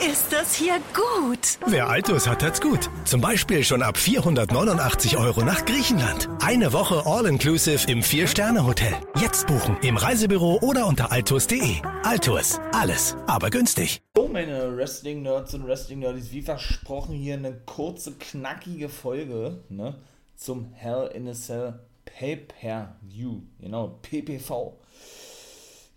ist das hier gut. Wer Altus hat, hat's gut. Zum Beispiel schon ab 489 Euro nach Griechenland. Eine Woche All-Inclusive im Vier-Sterne-Hotel. Jetzt buchen im Reisebüro oder unter altus.de. Altus, alles, aber günstig. So, meine Wrestling-Nerds und Wrestling-Nerds, wie versprochen hier eine kurze, knackige Folge ne, zum Hell in a Cell Pay-Per-View. Genau, PPV.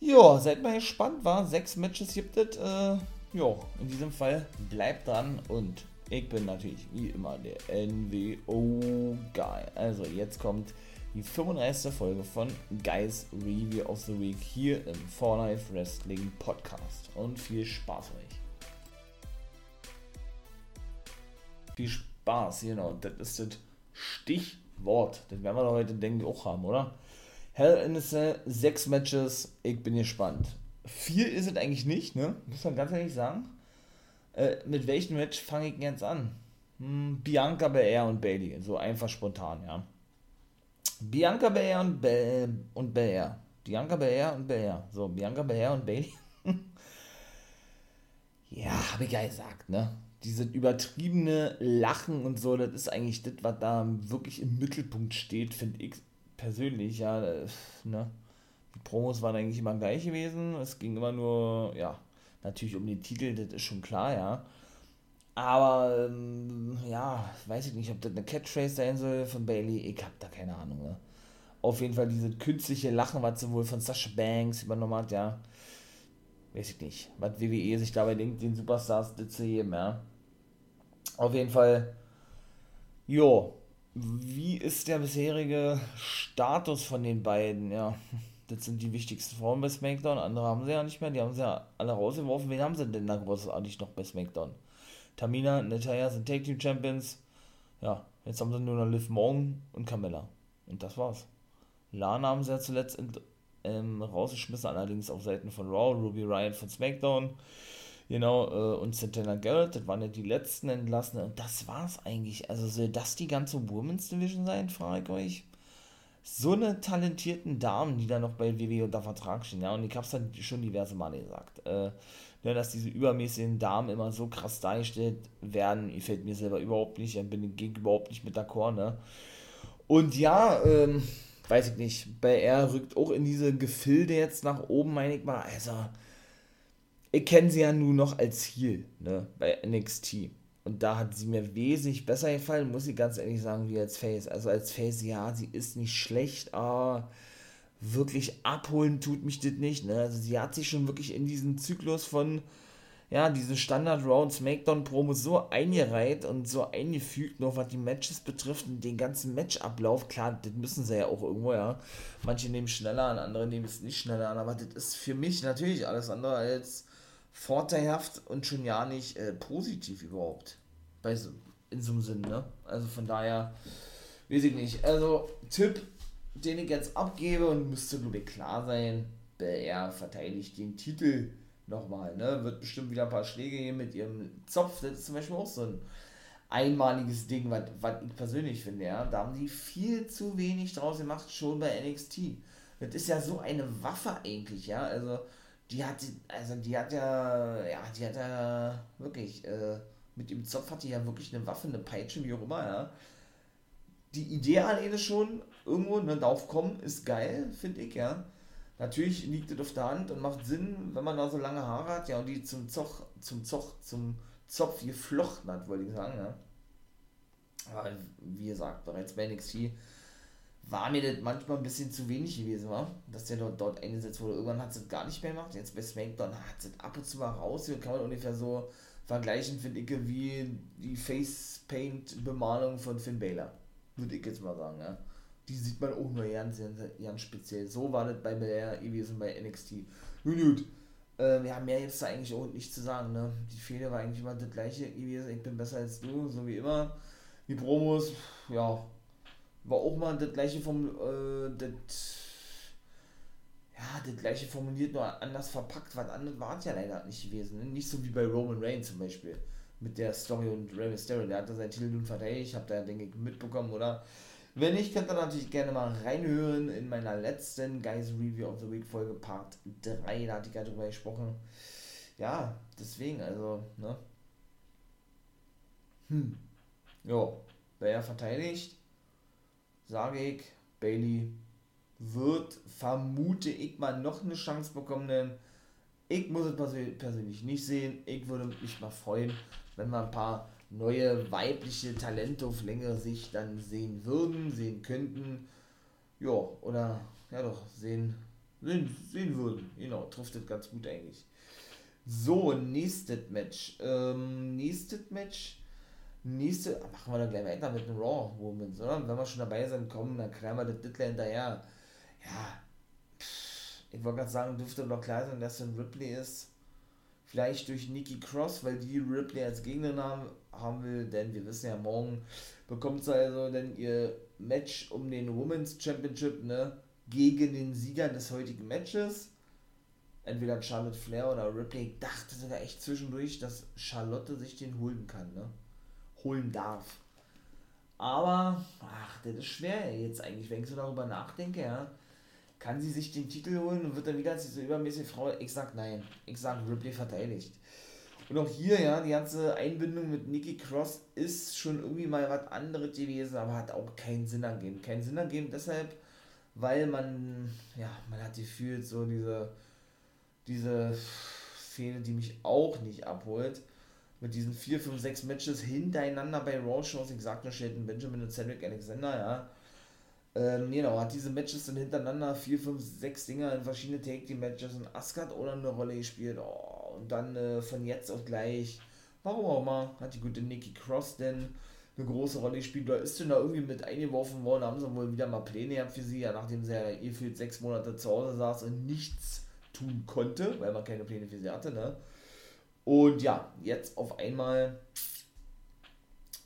Ja, seid mal gespannt, war. Sechs Matches gibt es. Äh, ja, in diesem Fall bleibt dran und ich bin natürlich wie immer der NWO-Guy. Also jetzt kommt die 35. Folge von Guys Review of the Week hier im For Life Wrestling Podcast. Und viel Spaß euch. Viel Spaß, genau. Das ist das Stichwort. Das werden wir heute, denke ich, auch haben, oder? Hell in a Cell, sechs Matches. Ich bin gespannt viel ist es eigentlich nicht, ne? Muss man ganz ehrlich sagen. Äh, mit welchem Match fange ich jetzt an? Hm, Bianca Belair und Bailey. So einfach spontan, ja. Bianca Belair und, Be und Belair. Bianca Belair und Belair. So, Bianca Belair und Bailey. ja, habe ich ja gesagt, ne? Dieses übertriebene Lachen und so, das ist eigentlich das, was da wirklich im Mittelpunkt steht, finde ich persönlich, ja, äh, ne? Die Promos waren eigentlich immer gleich gewesen. Es ging immer nur, ja, natürlich um den Titel, das ist schon klar, ja. Aber, ähm, ja, weiß ich nicht, ob das eine Catchphrase sein soll von Bailey. Ich hab da keine Ahnung, ne? Auf jeden Fall diese künstliche Lachen, was sie wohl von Sasha Banks übernommen hat, ja. Weiß ich nicht. Was WWE sich dabei denkt, den Superstars zu geben, ja. Auf jeden Fall, jo. Wie ist der bisherige Status von den beiden, ja? Das sind die wichtigsten Frauen bei SmackDown. Andere haben sie ja nicht mehr. Die haben sie ja alle rausgeworfen. Wen haben sie denn da großartig noch bei SmackDown? Tamina, Natalia sind Tag Team Champions. Ja, jetzt haben sie nur noch Liv Morgan und Carmella. Und das war's. Lana haben sie ja zuletzt in, ähm, rausgeschmissen, allerdings auf Seiten von Raw, Ruby Riot von SmackDown. Genau, äh, und Santana Garrett, das waren ja die letzten entlassenen. Und das war's eigentlich. Also soll das die ganze Women's Division sein, frage ich euch so eine talentierten Damen, die da noch bei WWE unter Vertrag stehen, ja, und ich hab's dann schon diverse Male gesagt, äh, ne, dass diese übermäßigen Damen immer so krass dargestellt werden, gefällt mir selber überhaupt nicht, ich bin gegen überhaupt nicht mit d'accord, ne. Und ja, ähm, weiß ich nicht, bei er rückt auch in diese Gefilde jetzt nach oben, meine ich mal, also, ich kenne sie ja nur noch als Heel, ne, bei NXT. Und da hat sie mir wesentlich besser gefallen, muss ich ganz ehrlich sagen, wie als Face. Also als Face, ja, sie ist nicht schlecht, aber wirklich abholen tut mich das nicht. Ne? Also sie hat sich schon wirklich in diesen Zyklus von, ja, diesen Standard Round Smackdown Promo so eingereiht und so eingefügt, noch was die Matches betrifft und den ganzen Matchablauf. Klar, das müssen sie ja auch irgendwo, ja. Manche nehmen schneller an, andere nehmen es nicht schneller an, aber das ist für mich natürlich alles andere als vorteilhaft und schon ja nicht äh, positiv überhaupt. Bei so, in so einem Sinn, ne? Also von daher, weiß ich nicht. Also, Tipp, den ich jetzt abgebe und müsste, glaube ich, klar sein, er verteidigt den Titel nochmal, ne? Wird bestimmt wieder ein paar Schläge geben mit ihrem Zopf. Das ist zum Beispiel auch so ein einmaliges Ding, was, ich persönlich finde, ja. Da haben die viel zu wenig draus gemacht, schon bei NXT. Das ist ja so eine Waffe eigentlich, ja. Also, die hat, also die hat ja, ja, die hat ja wirklich, äh, mit dem Zopf hat die ja wirklich eine Waffe, eine Peitsche, wie auch immer, ja. Die Idee alleine schon, irgendwo, ne, darauf kommen, ist geil, finde ich, ja. Natürlich liegt es auf der Hand und macht Sinn, wenn man da so lange Haare hat, ja, und die zum Zoch, zum Zoch, zum Zopf geflochten hat, wollte ich sagen, ja. Aber wie gesagt, bereits bei NXT war mir das manchmal ein bisschen zu wenig gewesen, war, dass der dort, dort eingesetzt wurde. Irgendwann hat es gar nicht mehr gemacht. Jetzt bei SmackDown hat es ab und zu mal raus. Hier kann man ungefähr so vergleichen, finde ich, wie die Face Paint Bemalung von Finn Balor. Würde ich jetzt mal sagen, ja. Die sieht man auch nur ganz, ganz speziell. So war das bei Belair gewesen bei NXT. Nun gut. Äh, ja, mehr jetzt da eigentlich auch nicht zu sagen, ne. Die Fehler war eigentlich immer das gleiche gewesen. Ich bin besser als du, so wie immer. Die Promos, ja, war auch mal das gleiche vom, äh, das, ja, das gleiche formuliert, nur anders verpackt, was anderes war es ja leider nicht gewesen. Ne? Nicht so wie bei Roman Reigns zum Beispiel. Mit der Story und Rey Mysterio, der hat da seinen Titel nun verteidigt, habt ihr, denke ich, mitbekommen, oder? Wenn nicht, könnt ihr natürlich gerne mal reinhören in meiner letzten Guys Review of the Week Folge Part 3, da hatte ich ja drüber gesprochen. ja, deswegen, also, ne? Hm. Ja, wer verteidigt, sage ich, Bailey wird, vermute ich mal, noch eine Chance bekommen, denn ich muss es persönlich nicht sehen. Ich würde mich mal freuen, wenn wir ein paar neue weibliche Talente auf längere Sicht dann sehen würden, sehen könnten. Ja, oder ja doch, sehen, sehen, sehen würden. Genau, trifft das ganz gut eigentlich. So, nächstes Match. Ähm, nächstes Match. Nächste, machen wir dann gleich weiter mit den Raw Womans, oder? Wenn wir schon dabei sind, kommen, dann kriegen wir das Dittler hinterher. Ja, ich wollte gerade sagen, dürfte doch klar sein, dass es ein Ripley ist. Vielleicht durch Nikki Cross, weil die Ripley als Gegner haben will, denn wir wissen ja, morgen bekommt sie also dann ihr Match um den Women's Championship, ne, gegen den Sieger des heutigen Matches. Entweder Charlotte Flair oder Ripley. Ich dachte sogar echt zwischendurch, dass Charlotte sich den holen kann, ne? Holen darf. Aber, ach, das ist schwer jetzt eigentlich, wenn ich so darüber nachdenke, ja kann sie sich den Titel holen und wird dann wieder als diese übermäßige Frau. Ich sag nein. Ich sag Ripley verteidigt. Und auch hier, ja, die ganze Einbindung mit Nikki Cross ist schon irgendwie mal was anderes gewesen, aber hat auch keinen Sinn ergeben. Keinen Sinn ergeben deshalb, weil man, ja, man hat gefühlt so diese, diese Fehler, die mich auch nicht abholt. Mit diesen 4, 5, 6 Matches hintereinander bei Raw Shows. Ich sagte schon, Benjamin und Cedric Alexander, ja ähm, genau, hat diese Matches dann hintereinander, 4, 5, 6 Dinger in verschiedene Take-Team-Matches und Asgard oder eine Rolle gespielt. Oh, und dann äh, von jetzt auf gleich, warum auch immer, hat die gute Nikki Cross denn eine große Rolle gespielt. Da ist denn da irgendwie mit eingeworfen worden, haben sie wohl wieder mal Pläne gehabt für sie, ja, nachdem sie ja gefühlt sechs Monate zu Hause saß und nichts tun konnte, weil man keine Pläne für sie hatte, ne? Und ja, jetzt auf einmal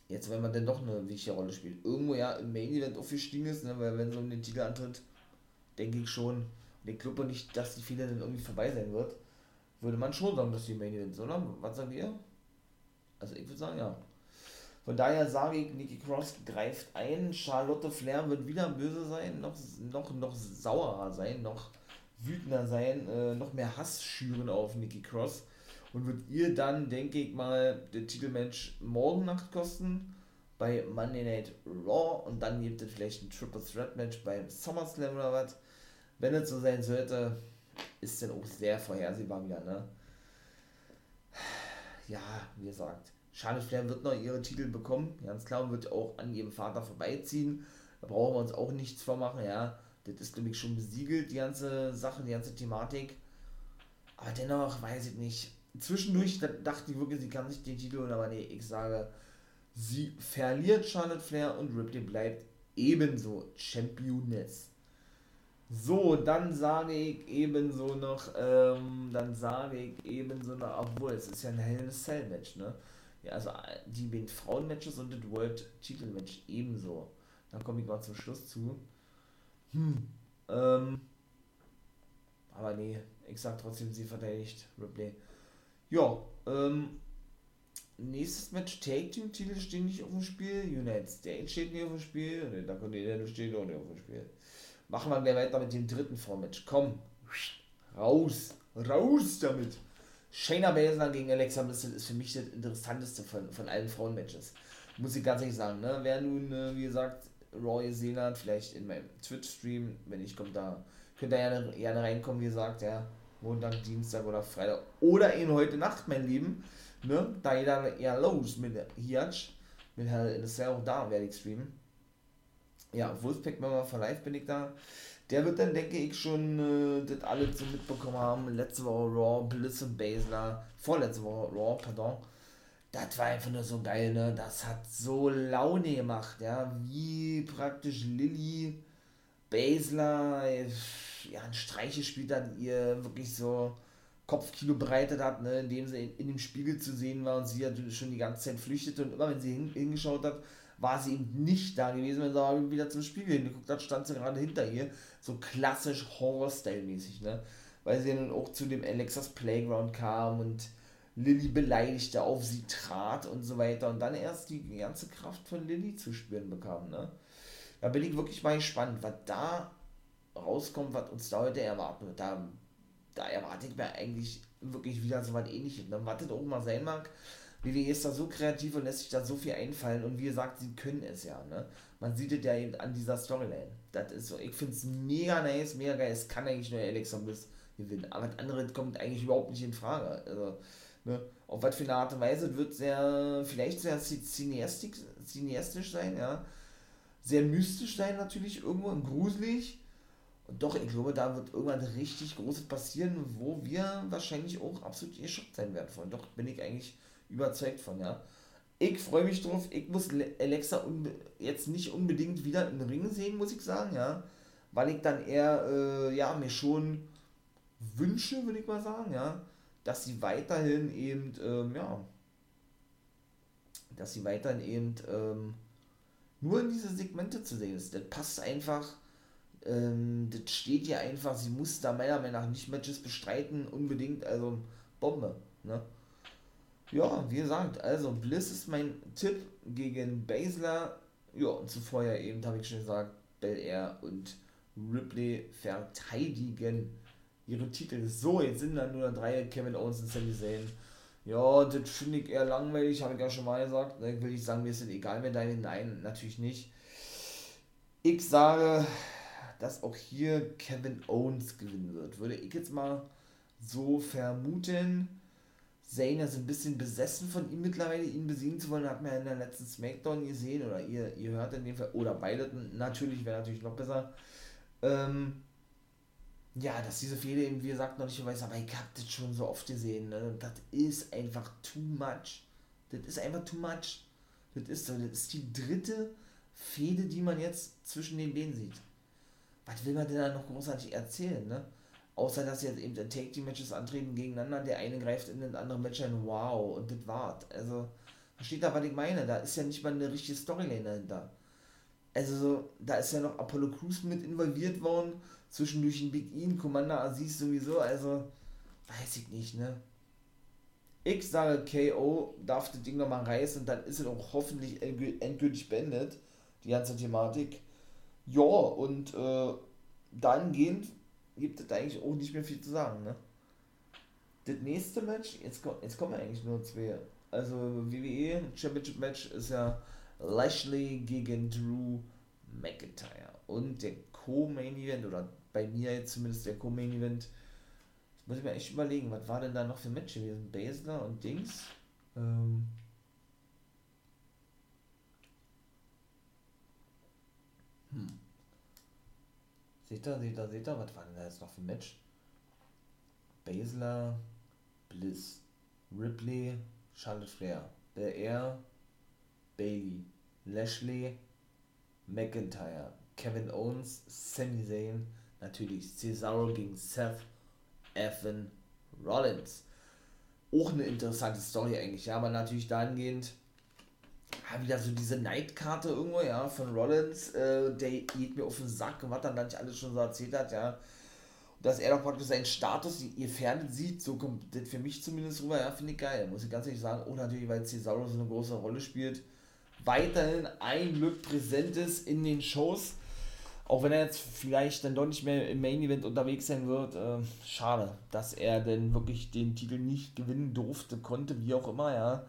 Jetzt, wenn man denn doch eine wichtige Rolle spielt. Irgendwo ja im Main Event aufgestiegen ist, ne, weil wenn so um den Titel antritt, denke ich schon, und ich glaube nicht, dass die viele dann irgendwie vorbei sein wird, würde man schon sagen, dass die Main Event ist, oder? Was sagt ihr? Also ich würde sagen, ja. Von daher sage ich, Nikki Cross greift ein, Charlotte Flair wird wieder böse sein, noch, noch, noch saurer sein, noch wütender sein, äh, noch mehr Hass schüren auf Nikki Cross und wird ihr dann, denke ich mal, der Titelmatch morgen Nacht kosten bei Monday Night Raw und dann gibt es vielleicht ein Triple Threat Match beim SummerSlam oder was. Wenn es so sein sollte, ist dann auch sehr vorhersehbar wieder, ne? Ja, wie gesagt, Charlotte Flair wird noch ihre Titel bekommen, ganz klar, und wird auch an ihrem Vater vorbeiziehen. Da brauchen wir uns auch nichts vormachen, ja. Das ist, glaube ich, schon besiegelt, die ganze Sache, die ganze Thematik. Aber dennoch weiß ich nicht zwischendurch dachte ich wirklich, sie kann sich den Titel holen, aber nee, ich sage, sie verliert Charlotte Flair und Ripley bleibt ebenso Championess. So, dann sage ich ebenso noch, ähm, dann sage ich ebenso noch, obwohl es ist ja ein Hell in a Cell Match, ne? Ja, also die beiden Frauen-Matches und das World-Titel-Match ebenso. Dann komme ich mal zum Schluss zu. Hm, ähm, aber nee, ich sag trotzdem, sie verteidigt Ripley. Ja, ähm, nächstes Match Take Team Titel stehen nicht auf dem Spiel, United States steht nicht auf dem Spiel, und der Continental steht auch nicht auf dem Spiel. Machen wir gleich weiter mit dem dritten Vormatch. Komm, raus, raus damit. Shayna Baszler gegen Alexa Bliss ist für mich das interessanteste von, von allen Frauenmatches. Muss ich ganz ehrlich sagen, ne? Wer nun, äh, wie gesagt, Raw gesehen hat, vielleicht in meinem Twitch-Stream, wenn ich komme da, könnt ihr gerne, gerne reinkommen, wie gesagt, ja. Montag, Dienstag oder Freitag oder eben heute Nacht, mein Lieben. Ne? Da geht dann eher los mit Hiatch. Mit Hell in the Cell, da werde ich streamen. Ja, Wolfpack Mama for Life bin ich da. Der wird dann, denke ich, schon äh, das alles so mitbekommen haben. Letzte Woche Raw, Bliss und Basler. Vorletzte Woche Raw, pardon. Das war einfach nur so geil, ne? Das hat so Laune gemacht, ja. Wie praktisch Lilly, Basler, ja, einen Streich gespielt hat, ihr wirklich so Kopfkino bereitet hat, ne, indem sie in, in, dem Spiegel zu sehen war und sie hat schon die ganze Zeit flüchtete und immer wenn sie hin, hingeschaut hat, war sie eben nicht da gewesen, wenn sie aber wieder zum Spiegel hingeguckt hat, stand sie gerade hinter ihr, so klassisch Horror-Style-mäßig, ne, weil sie dann auch zu dem Alexas Playground kam und Lilly beleidigte, auf sie trat und so weiter und dann erst die ganze Kraft von Lilly zu spüren bekam, ne. Da bin ich wirklich mal gespannt, was da rauskommt, was uns da heute erwarten wird. Da, da erwarte ich mir eigentlich wirklich wieder so was ähnliches. Dann wartet auch mal sein mag. WWE ist da so kreativ und lässt sich da so viel einfallen und wie gesagt, sie können es ja, ne? Man sieht es ja eben an dieser Storyline. Das ist so, ich finde es mega nice, mega geil. Es kann eigentlich nur Alexa Bliss gewinnen. Aber das andere kommt eigentlich überhaupt nicht in Frage. Also, ne? Auf was für eine Art und Weise wird sehr, vielleicht sehr cineastisch sein, ja. Sehr mystisch sein natürlich irgendwo und gruselig. Und doch, ich glaube, da wird irgendwann richtig Großes passieren, wo wir wahrscheinlich auch absolut geschockt sein werden von. Doch bin ich eigentlich überzeugt von, ja. Ich freue mich drauf. Ich muss Alexa jetzt nicht unbedingt wieder im Ring sehen, muss ich sagen, ja. Weil ich dann eher, äh, ja, mir schon wünsche, würde ich mal sagen, ja, dass sie weiterhin eben, ähm, ja, dass sie weiterhin eben ähm, nur in diese Segmente zu sehen ist. Das passt einfach, ähm, das steht ja einfach, sie muss da meiner Meinung nach nicht Matches bestreiten, unbedingt, also Bombe, ne? Ja, wie gesagt, also Bliss ist mein Tipp gegen Basler. Ja, und zuvor ja eben, habe ich schon gesagt, Bel Air und Ripley verteidigen ihre Titel. So, jetzt sind da nur drei, Kevin Owens und Sami Zayn. Ja, das finde ich eher langweilig, habe ich ja schon mal gesagt. Da will ich sagen, ist es egal, wenn deine. Nein, natürlich nicht. Ich sage, dass auch hier Kevin Owens gewinnen wird. Würde ich jetzt mal so vermuten. Zayn ist ein bisschen besessen von ihm mittlerweile, ihn besiegen zu wollen, hat man ja in der letzten Smackdown gesehen, oder ihr, ihr hört in dem Fall, oder beide, natürlich wäre natürlich noch besser. Ähm, ja, dass diese Fehler eben, wie gesagt, noch nicht weiß, aber ich habe das schon so oft gesehen, ne? das ist einfach too much. Das ist einfach too much. Das ist das ist die dritte Fehde, die man jetzt zwischen den Beinen sieht. Was will man denn da noch großartig erzählen, ne? Außer dass jetzt eben Take Team Matches antreten gegeneinander, der eine greift in den anderen Match ein, wow, und das war's. Also, versteht da, was ich meine? Da ist ja nicht mal eine richtige Storyline dahinter. Also, so, da ist ja noch Apollo Crews mit involviert worden, zwischendurch ein Big E, Commander Aziz sowieso, also, weiß ich nicht, ne? Ich sage, KO darf das Ding nochmal reißen und dann ist es auch hoffentlich endgültig beendet, die ganze Thematik. Ja, und äh, dann gehend gibt es eigentlich auch nicht mehr viel zu sagen, ne? Das nächste Match, jetzt, jetzt kommen eigentlich nur zwei. Also WWE Championship Match ist ja Lashley gegen Drew McIntyre. Und der Co-Main Event, oder bei mir jetzt zumindest der Co-Main Event, muss ich mir echt überlegen, was war denn da noch für Match gewesen? Basler und Dings? Ähm. Seht ihr, seht ihr, seht ihr, was war denn da jetzt noch für ein Match? Basler, Bliss, Ripley, Charlotte Flair, Bel Air, Bailey, Lashley, McIntyre, Kevin Owens, Sami Zayn, natürlich Cesaro gegen Seth, Evan Rollins. Auch eine interessante Story eigentlich, ja, aber natürlich dahingehend, ja, wieder so diese Neidkarte irgendwo, ja, von Rollins, äh, der geht mir auf den Sack, was er dann nicht alles schon so erzählt hat, ja. dass er doch praktisch seinen Status, ihr Fernsehen sieht, so kommt das für mich zumindest rüber, ja, finde ich geil, muss ich ganz ehrlich sagen. Und natürlich, weil Cesaro so eine große Rolle spielt, weiterhin ein Glück präsent ist in den Shows. Auch wenn er jetzt vielleicht dann doch nicht mehr im Main Event unterwegs sein wird, äh, schade, dass er denn wirklich den Titel nicht gewinnen durfte, konnte, wie auch immer, ja.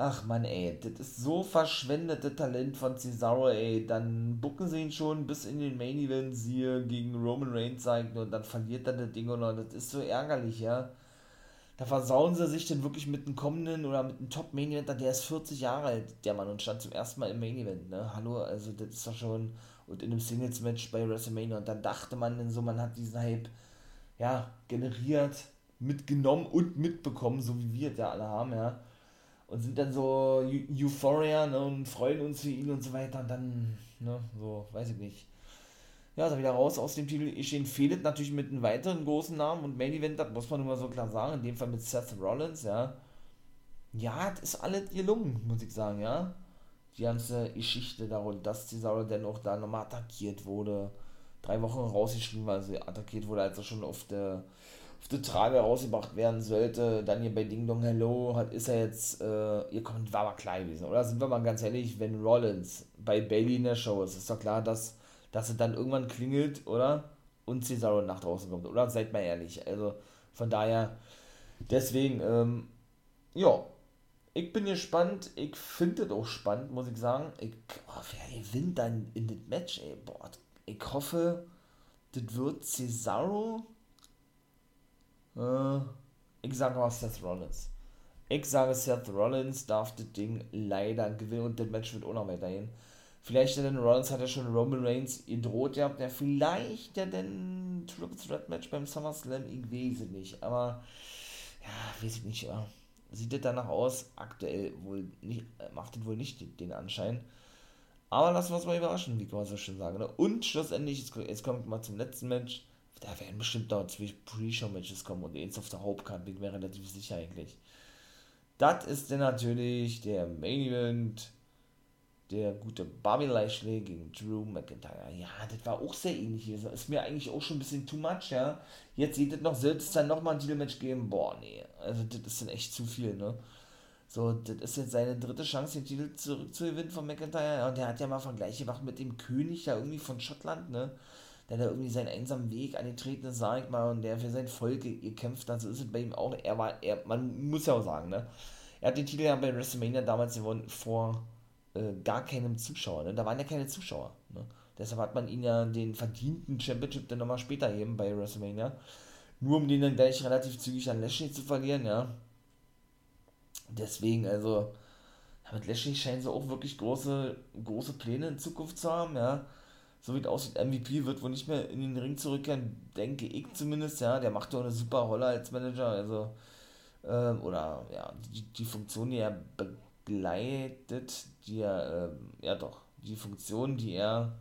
Ach man, ey, das ist so verschwendete Talent von Cesaro, ey. Dann bucken sie ihn schon bis in den Main Event, siehe gegen Roman Reigns zeigen und dann verliert er das Ding und das ist so ärgerlich, ja. Da versauen sie sich denn wirklich mit einem kommenden oder mit einem Top Main Event, der ist 40 Jahre alt, der Mann, und stand zum ersten Mal im Main Event, ne? Hallo, also das ist doch schon, und in einem Singles Match bei WrestleMania und dann dachte man dann so, man hat diesen Hype, ja, generiert, mitgenommen und mitbekommen, so wie wir es ja alle haben, ja und sind dann so Euphoria ne, und freuen uns für ihn und so weiter und dann, ne, so, weiß ich nicht. Ja, ist er wieder raus aus dem Titel. Ich fehlt natürlich mit einem weiteren großen Namen und Main Event, das muss man nur mal so klar sagen, in dem Fall mit Seth Rollins, ja. Ja, das ist alles gelungen, muss ich sagen, ja. Die ganze Geschichte darum, dass Cesaro dann auch da nochmal attackiert wurde. Drei Wochen rausgeschrieben, weil sie attackiert wurde, als er schon auf der auf die Trage rausgebracht werden sollte, dann hier bei Ding Dong Hello, hat, ist er jetzt, äh, ihr kommt, war aber klar gewesen, oder? Sind wir mal ganz ehrlich, wenn Rollins bei Bailey in der Show ist, ist doch klar, dass, dass es dann irgendwann klingelt, oder? und Cesaro nach draußen kommt, oder? Seid mal ehrlich. Also von daher, deswegen, ähm, ja, ich bin gespannt. Ich finde es auch spannend, muss ich sagen. Ich, oh, wer gewinnt dann in das Match, ey? Boah, ich hoffe, das wird Cesaro. Äh, ich sage mal Seth Rollins. Ich sage, Seth Rollins darf das Ding leider gewinnen und das Match wird auch noch weiterhin. Vielleicht denn Rollins hat ja schon Roman Reigns gedroht ja, der vielleicht ja denn Triple Threat Match beim SummerSlam, ich weiß nicht, aber ja, weiß ich nicht, ja. sieht das danach aus, aktuell wohl nicht, äh, macht das wohl nicht den Anschein. Aber lassen wir uns mal überraschen, wie kann man so schön sagen. Ne? Und schlussendlich, jetzt kommt mal zum letzten Match, da werden bestimmt noch zwei Pre-Show-Matches kommen und eins auf der Hauptcard, bin ich mir relativ sicher eigentlich. Das ist dann natürlich der Main Event der gute Bobby Lashley gegen Drew McIntyre. Ja, das war auch sehr ähnlich. Das ist mir eigentlich auch schon ein bisschen too much, ja. Jetzt sieht es noch, sollte es dann nochmal ein Titelmatch geben? Boah, nee. Also, das ist dann echt zu viel, ne? So, das ist jetzt seine dritte Chance, den Titel zurückzugewinnen von McIntyre. Und der hat ja mal Vergleiche gemacht mit dem König da irgendwie von Schottland, ne? Der da irgendwie seinen einsamen Weg angetreten ist, sag ich mal, und der für sein Volk gekämpft hat. So ist es bei ihm auch. Er war, er, man muss ja auch sagen, ne? Er hat den Titel ja bei WrestleMania damals gewonnen vor äh, gar keinem Zuschauer. Ne? Da waren ja keine Zuschauer. Ne? Deshalb hat man ihn ja den verdienten Championship dann nochmal später eben bei WrestleMania. Nur um den dann gleich relativ zügig an Lashley zu verlieren, ja. Deswegen, also, mit Lashley scheinen sie auch wirklich große, große Pläne in Zukunft zu haben, ja. So wie es aussieht, MVP wird wohl nicht mehr in den Ring zurückkehren, denke ich zumindest, ja. Der macht doch eine super Rolle als Manager, also, äh, oder, ja, die, die Funktion, die er begleitet, die er, ähm, ja doch, die Funktion, die er,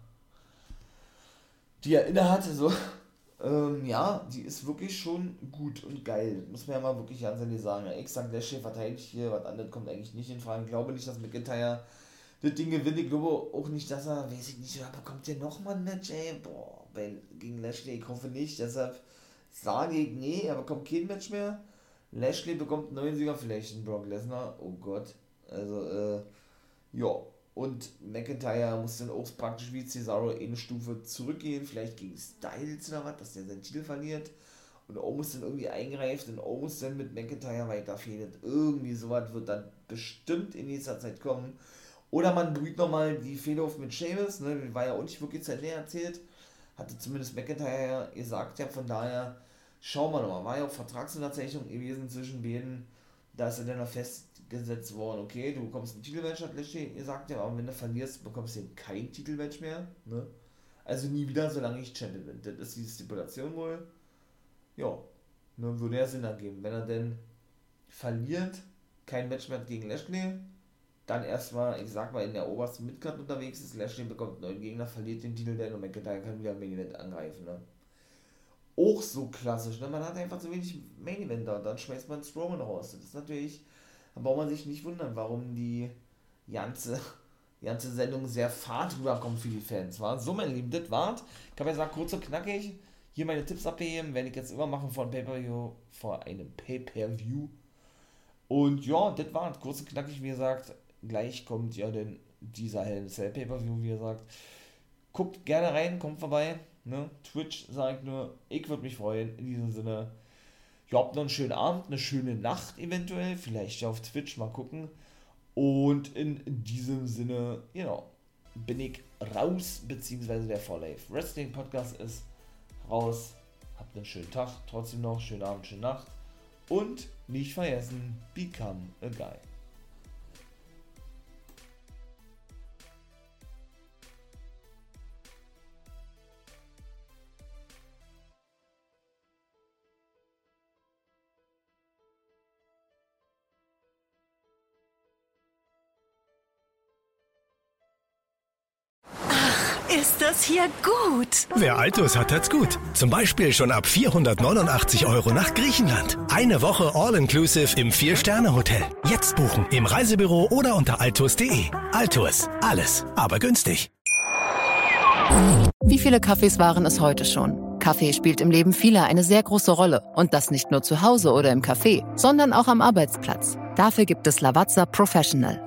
die er inne hatte, so, ähm, ja, die ist wirklich schon gut und geil. Muss man ja mal wirklich ganz ehrlich sagen. Ich sage, der Chef verteidigt hier, was anderes kommt eigentlich nicht in Frage. Ich glaube nicht, dass McIntyre das Ding gewinnt. Ich glaube auch nicht, dass er, weiß ich nicht, bekommt der nochmal ein Match, ey, boah, bei, gegen Lashley, ich hoffe nicht. Deshalb sage ich, nee, er bekommt kein Match mehr. Lashley bekommt einen neuen Sieger, vielleicht einen Brock Lesnar, oh Gott. Also, äh, ja. Und McIntyre muss dann auch praktisch wie Cesaro eine Stufe zurückgehen, vielleicht gegen Styles oder was, dass der seinen Titel verliert. Und O muss dann irgendwie eingreifen und O muss dann mit McIntyre weiterfehlen. Irgendwie sowas wird dann bestimmt in nächster Zeit kommen. Oder man brüht nochmal die Fehler auf mit Sheamus, ne, war ja auch nicht wirklich Zeit leer erzählt. Hatte zumindest McIntyre ja gesagt, ja, von daher schauen wir nochmal. War ja auch Vertragsunterzeichnung gewesen zwischen beiden. Da ist er dann noch fest gesetzt worden, okay, du bekommst ein Titelmatch, hat Lashley gesagt, ja, aber wenn du verlierst, bekommst du eben kein Titelmatch mehr, ne? Also nie wieder, solange ich Champion bin. Das ist die Stipulation wohl. Ja, ne, würde er Sinn ergeben. Wenn er denn verliert, kein Match mehr gegen Lashley, dann erstmal, ich sag mal, in der obersten Midcard unterwegs ist, Lashley bekommt neuen Gegner, verliert den Titel, der und McIntyre kann wieder Main Event angreifen, ne? Auch so klassisch, ne? Man hat einfach zu wenig Main Event da, dann schmeißt man Strowman raus. Das ist natürlich dann braucht man sich nicht wundern, warum die ganze, ganze Sendung sehr fad rüberkommt für die Fans. War so, meine Lieben, das war's. Ich habe ja gesagt, kurz und knackig. Hier meine Tipps abheben, werde ich jetzt immer machen vor einem Pay-Per-View, vor einem Pay-Per-View. Und ja, das war's. Kurz und knackig, wie gesagt. Gleich kommt ja denn dieser Hell in Cell Pay-Per-View, wie gesagt. Guckt gerne rein, kommt vorbei. Ne? Twitch sagt nur, ich würde mich freuen. In diesem Sinne, ihr habt noch einen schönen Abend, eine schöne Nacht eventuell, vielleicht ja auf Twitch, mal gucken. Und in diesem Sinne, genau, bin ich raus, beziehungsweise der For Life Wrestling Podcast ist raus. Habt einen schönen Tag, trotzdem noch, schönen Abend, schöne Nacht. Und nicht vergessen, become a guy. Ist das hier gut? Wer Altus hat, hat's gut. Zum Beispiel schon ab 489 Euro nach Griechenland. Eine Woche All-Inclusive im Vier-Sterne-Hotel. Jetzt buchen im Reisebüro oder unter altus.de. Altus. Alles, aber günstig. Wie viele Kaffees waren es heute schon? Kaffee spielt im Leben vieler eine sehr große Rolle. Und das nicht nur zu Hause oder im Café, sondern auch am Arbeitsplatz. Dafür gibt es Lavazza Professional.